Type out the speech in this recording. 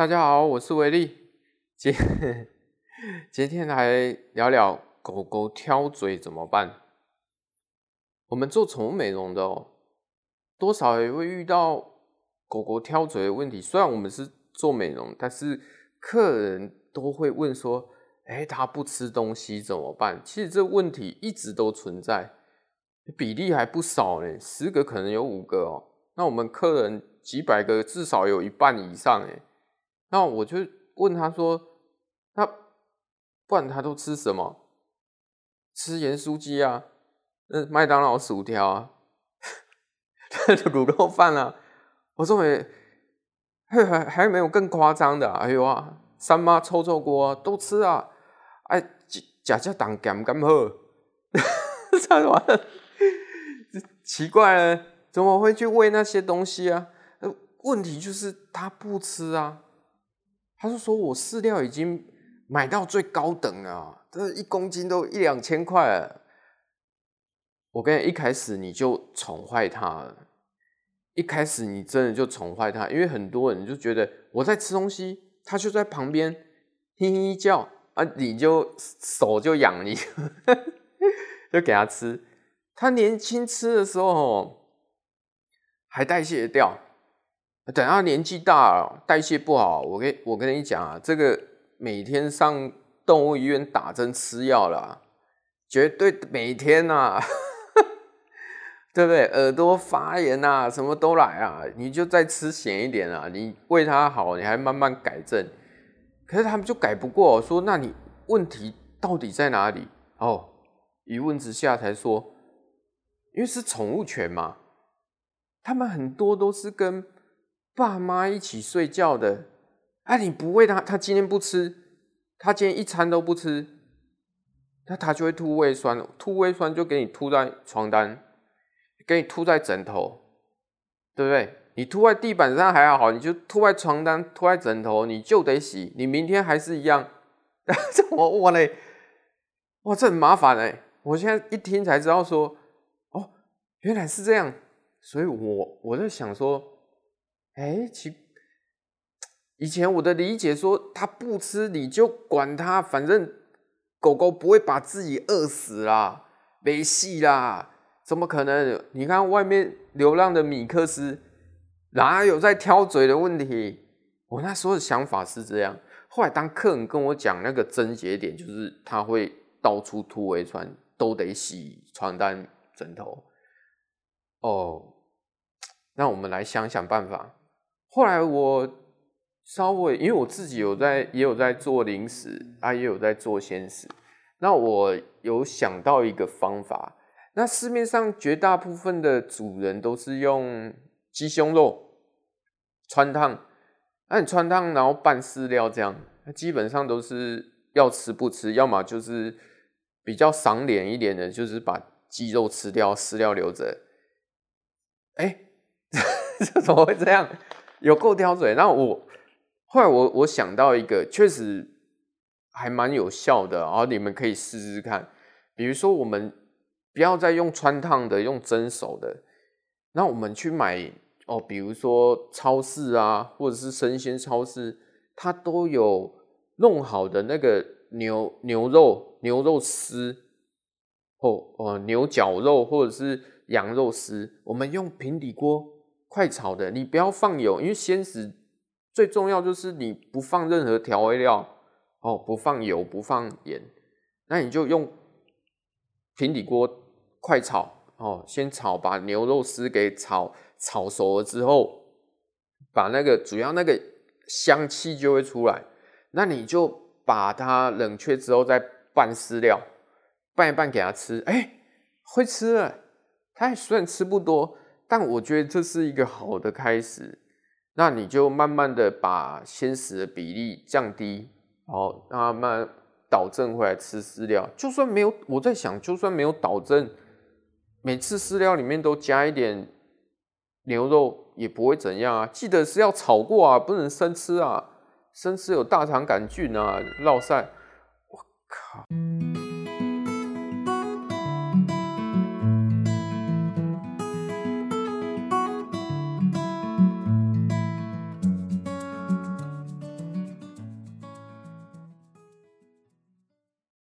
大家好，我是维力。今 今天来聊聊狗狗挑嘴怎么办。我们做宠物美容的哦，多少也会遇到狗狗挑嘴的问题。虽然我们是做美容，但是客人都会问说：“哎，它不吃东西怎么办？”其实这问题一直都存在，比例还不少呢，十个可能有五个哦。那我们客人几百个，至少有一半以上哎。那我就问他说：“那不然他都吃什么？吃盐酥鸡啊，嗯，麦当劳薯条啊，卤肉饭啊。”我说：“没，还还还没有更夸张的，哎呦啊，三妈臭臭锅啊，都吃啊，哎，假假当干干喝，啥 玩意？奇怪了。”怎么会去喂那些东西啊？问题就是他不吃啊。他就说：“我饲料已经买到最高等了，这一公斤都一两千块了。”我跟你一开始你就宠坏他了，一开始你真的就宠坏他，因为很多人就觉得我在吃东西，他就在旁边嘿嘿叫啊，你就手就痒你，就给他吃。他年轻吃的时候。还代谢掉，等他年纪大了，代谢不好，我跟我跟你讲啊，这个每天上动物医院打针吃药了，绝对每天呐，对不对？耳朵发炎啊，什么都来啊，你就再吃咸一点啊，你为他好，你还慢慢改正。可是他们就改不过，说那你问题到底在哪里？哦，一问之下才说，因为是宠物犬嘛。他们很多都是跟爸妈一起睡觉的，哎、啊，你不喂他，他今天不吃，他今天一餐都不吃，那他就会吐胃酸，吐胃酸就给你吐在床单，给你吐在枕头，对不对？你吐在地板上还好，你就吐在床单、吐在枕头，你就得洗，你明天还是一样，这我我嘞，哇，这很麻烦哎！我现在一听才知道说，哦，原来是这样。所以，我我在想说，哎，其以前我的理解说，它不吃你就管它，反正狗狗不会把自己饿死啦，没戏啦，怎么可能？你看外面流浪的米克斯，哪有在挑嘴的问题？我那时候的想法是这样。后来当客人跟我讲那个症结点，就是他会到处吐胃酸，都得洗床单、枕头。哦，那我们来想想办法。后来我稍微，因为我自己有在，也有在做零食啊，也有在做鲜食。那我有想到一个方法。那市面上绝大部分的主人都是用鸡胸肉穿烫，那你穿烫然后拌饲料这样，基本上都是要吃不吃，要么就是比较赏脸一点的，就是把鸡肉吃掉，饲料留着。哎，这怎么会这样？有够挑嘴。那我后来我我想到一个，确实还蛮有效的，然后你们可以试试看。比如说，我们不要再用穿烫的，用蒸熟的。那我们去买哦，比如说超市啊，或者是生鲜超市，它都有弄好的那个牛牛肉、牛肉丝，哦哦，牛绞肉，或者是。羊肉丝，我们用平底锅快炒的，你不要放油，因为鲜食最重要就是你不放任何调味料哦，不放油，不放盐，那你就用平底锅快炒哦，先炒把牛肉丝给炒炒熟了之后，把那个主要那个香气就会出来，那你就把它冷却之后再拌饲料，拌一拌给它吃，哎、会吃了。它虽然吃不多，但我觉得这是一个好的开始。那你就慢慢的把鲜食的比例降低，然后慢慢导正回来吃饲料。就算没有，我在想，就算没有导正，每次饲料里面都加一点牛肉也不会怎样啊。记得是要炒过啊，不能生吃啊，生吃有大肠杆菌啊，落赛。我靠！